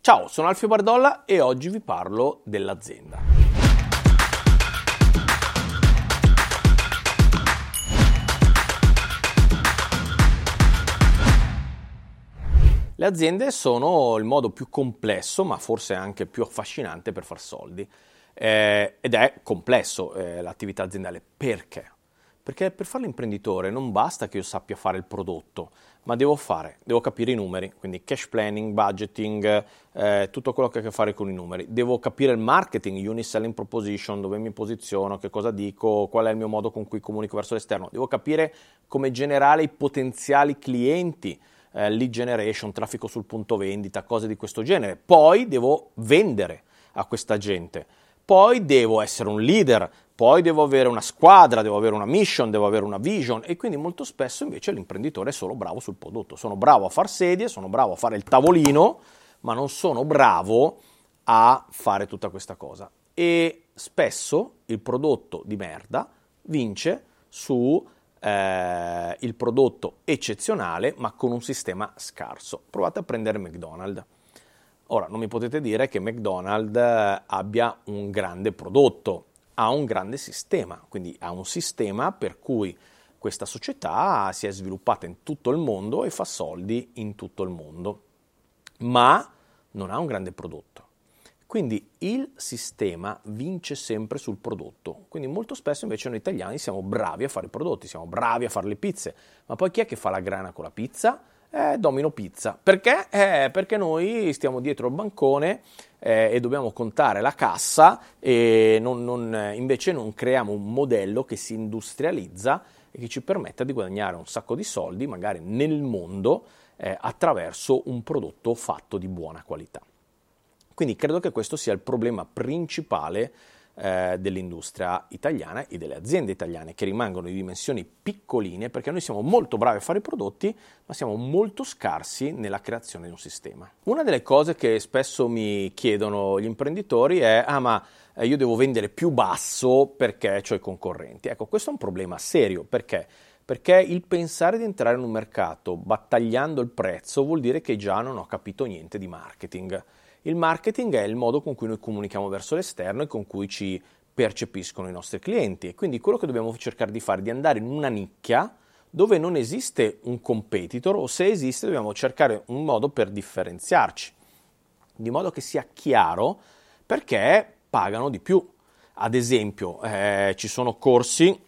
Ciao, sono Alfio Bardolla e oggi vi parlo dell'azienda. Le aziende sono il modo più complesso, ma forse anche più affascinante per far soldi. Eh, ed è complesso eh, l'attività aziendale. Perché? Perché per fare l'imprenditore non basta che io sappia fare il prodotto, ma devo fare, devo capire i numeri, quindi cash planning, budgeting, eh, tutto quello che ha a che fare con i numeri. Devo capire il marketing, unique selling proposition, dove mi posiziono, che cosa dico, qual è il mio modo con cui comunico verso l'esterno. Devo capire come generare i potenziali clienti, eh, lead generation, traffico sul punto vendita, cose di questo genere. Poi devo vendere a questa gente. Poi devo essere un leader, poi devo avere una squadra, devo avere una mission, devo avere una vision e quindi molto spesso invece l'imprenditore è solo bravo sul prodotto, sono bravo a far sedie, sono bravo a fare il tavolino, ma non sono bravo a fare tutta questa cosa. E spesso il prodotto di merda vince su eh, il prodotto eccezionale ma con un sistema scarso. Provate a prendere McDonald's. Ora, non mi potete dire che McDonald's abbia un grande prodotto, ha un grande sistema, quindi ha un sistema per cui questa società si è sviluppata in tutto il mondo e fa soldi in tutto il mondo, ma non ha un grande prodotto. Quindi il sistema vince sempre sul prodotto. Quindi molto spesso invece noi italiani siamo bravi a fare i prodotti, siamo bravi a fare le pizze, ma poi chi è che fa la grana con la pizza? Eh, Domino Pizza. Perché? Eh, perché noi stiamo dietro il bancone eh, e dobbiamo contare la cassa e non, non, invece non creiamo un modello che si industrializza e che ci permetta di guadagnare un sacco di soldi, magari nel mondo, eh, attraverso un prodotto fatto di buona qualità. Quindi credo che questo sia il problema principale eh, dell'industria italiana e delle aziende italiane che rimangono di dimensioni piccoline perché noi siamo molto bravi a fare prodotti ma siamo molto scarsi nella creazione di un sistema. Una delle cose che spesso mi chiedono gli imprenditori è ah ma eh, io devo vendere più basso perché ho i concorrenti. Ecco, questo è un problema serio perché? Perché il pensare di entrare in un mercato battagliando il prezzo vuol dire che già non ho capito niente di marketing. Il marketing è il modo con cui noi comunichiamo verso l'esterno e con cui ci percepiscono i nostri clienti e quindi quello che dobbiamo cercare di fare è di andare in una nicchia dove non esiste un competitor o se esiste dobbiamo cercare un modo per differenziarci, di modo che sia chiaro perché pagano di più. Ad esempio, eh, ci sono corsi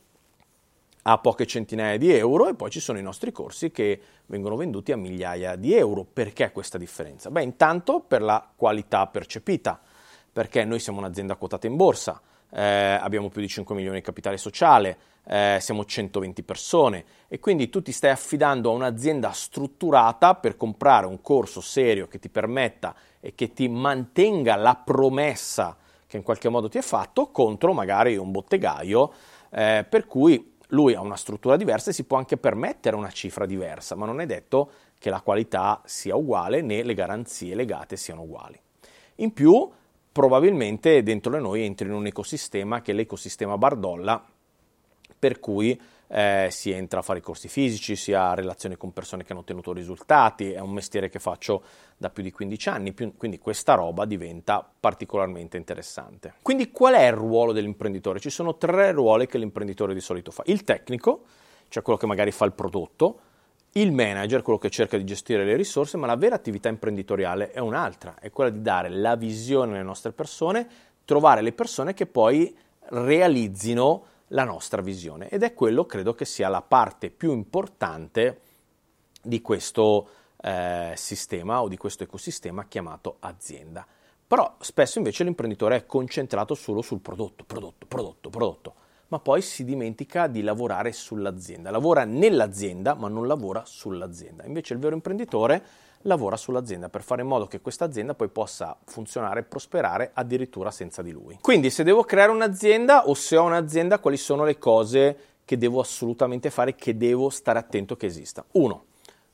a poche centinaia di euro e poi ci sono i nostri corsi che vengono venduti a migliaia di euro. Perché questa differenza? Beh, intanto per la qualità percepita, perché noi siamo un'azienda quotata in borsa, eh, abbiamo più di 5 milioni di capitale sociale, eh, siamo 120 persone e quindi tu ti stai affidando a un'azienda strutturata per comprare un corso serio che ti permetta e che ti mantenga la promessa che in qualche modo ti è fatto contro magari un bottegaio eh, per cui lui ha una struttura diversa e si può anche permettere una cifra diversa, ma non è detto che la qualità sia uguale né le garanzie legate siano uguali. In più, probabilmente dentro di noi entri in un ecosistema che è l'ecosistema Bardolla, per cui eh, si entra a fare i corsi fisici, si ha relazioni con persone che hanno ottenuto risultati, è un mestiere che faccio da più di 15 anni, più, quindi questa roba diventa particolarmente interessante. Quindi qual è il ruolo dell'imprenditore? Ci sono tre ruoli che l'imprenditore di solito fa. Il tecnico, cioè quello che magari fa il prodotto, il manager, quello che cerca di gestire le risorse, ma la vera attività imprenditoriale è un'altra, è quella di dare la visione alle nostre persone, trovare le persone che poi realizzino la nostra visione ed è quello credo che sia la parte più importante di questo eh, sistema o di questo ecosistema chiamato azienda. Però spesso invece l'imprenditore è concentrato solo sul prodotto, prodotto, prodotto, prodotto, ma poi si dimentica di lavorare sull'azienda. Lavora nell'azienda, ma non lavora sull'azienda. Invece il vero imprenditore lavora sull'azienda per fare in modo che questa azienda poi possa funzionare e prosperare addirittura senza di lui. Quindi se devo creare un'azienda o se ho un'azienda, quali sono le cose che devo assolutamente fare, che devo stare attento che esista? Uno,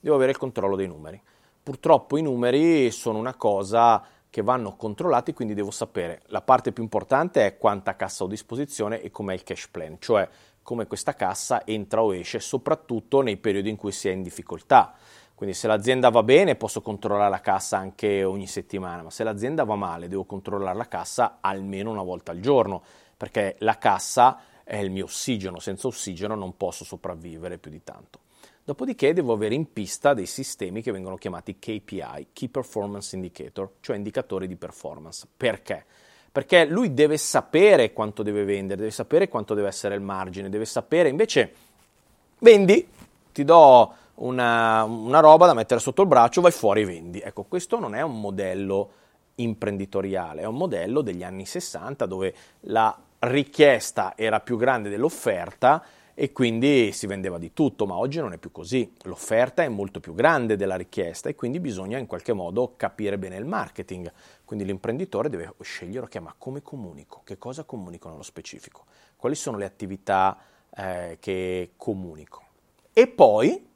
devo avere il controllo dei numeri. Purtroppo i numeri sono una cosa che vanno controllati, quindi devo sapere la parte più importante è quanta cassa ho a disposizione e com'è il cash plan, cioè come questa cassa entra o esce, soprattutto nei periodi in cui si è in difficoltà. Quindi se l'azienda va bene posso controllare la cassa anche ogni settimana, ma se l'azienda va male devo controllare la cassa almeno una volta al giorno, perché la cassa è il mio ossigeno, senza ossigeno non posso sopravvivere più di tanto. Dopodiché devo avere in pista dei sistemi che vengono chiamati KPI, Key Performance Indicator, cioè indicatori di performance. Perché? Perché lui deve sapere quanto deve vendere, deve sapere quanto deve essere il margine, deve sapere invece vendi, ti do una, una roba da mettere sotto il braccio, vai fuori e vendi. Ecco, questo non è un modello imprenditoriale, è un modello degli anni 60 dove la richiesta era più grande dell'offerta e quindi si vendeva di tutto, ma oggi non è più così. L'offerta è molto più grande della richiesta e quindi bisogna in qualche modo capire bene il marketing. Quindi l'imprenditore deve scegliere, ok, ma come comunico? Che cosa comunico nello specifico? Quali sono le attività eh, che comunico? E poi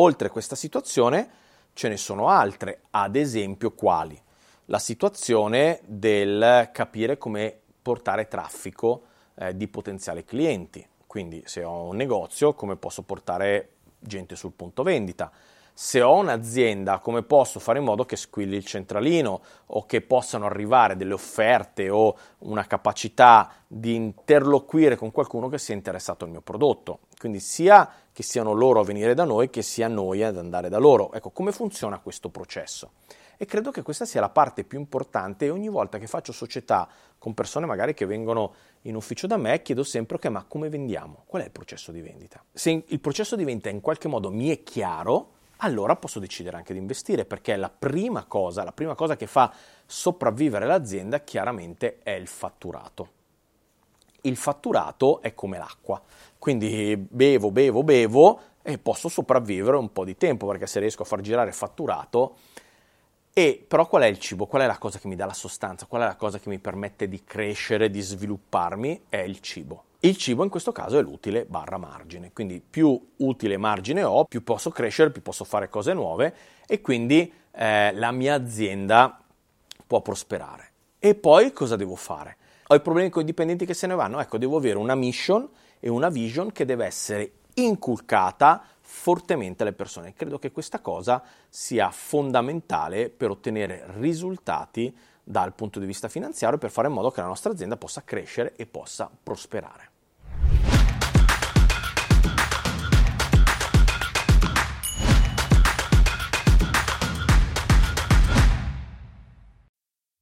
Oltre questa situazione ce ne sono altre, ad esempio quali? La situazione del capire come portare traffico eh, di potenziali clienti. Quindi se ho un negozio, come posso portare gente sul punto vendita? Se ho un'azienda, come posso fare in modo che squilli il centralino o che possano arrivare delle offerte o una capacità di interloquire con qualcuno che sia interessato al mio prodotto? Quindi sia che siano loro a venire da noi che sia noi ad andare da loro. Ecco, come funziona questo processo? E credo che questa sia la parte più importante e ogni volta che faccio società con persone magari che vengono in ufficio da me, chiedo sempre, ok, ma come vendiamo? Qual è il processo di vendita? Se il processo di vendita in qualche modo mi è chiaro, allora posso decidere anche di investire, perché la prima cosa, la prima cosa che fa sopravvivere l'azienda chiaramente è il fatturato. Il fatturato è come l'acqua quindi bevo, bevo, bevo e posso sopravvivere un po' di tempo perché se riesco a far girare fatturato. E però qual è il cibo? Qual è la cosa che mi dà la sostanza? Qual è la cosa che mi permette di crescere, di svilupparmi? È il cibo. Il cibo in questo caso è l'utile barra margine, quindi più utile margine ho, più posso crescere, più posso fare cose nuove e quindi eh, la mia azienda può prosperare. E poi cosa devo fare? Ho i problemi con i dipendenti che se ne vanno? Ecco, devo avere una mission e una vision che deve essere inculcata fortemente alle persone. Credo che questa cosa sia fondamentale per ottenere risultati dal punto di vista finanziario per fare in modo che la nostra azienda possa crescere e possa prosperare.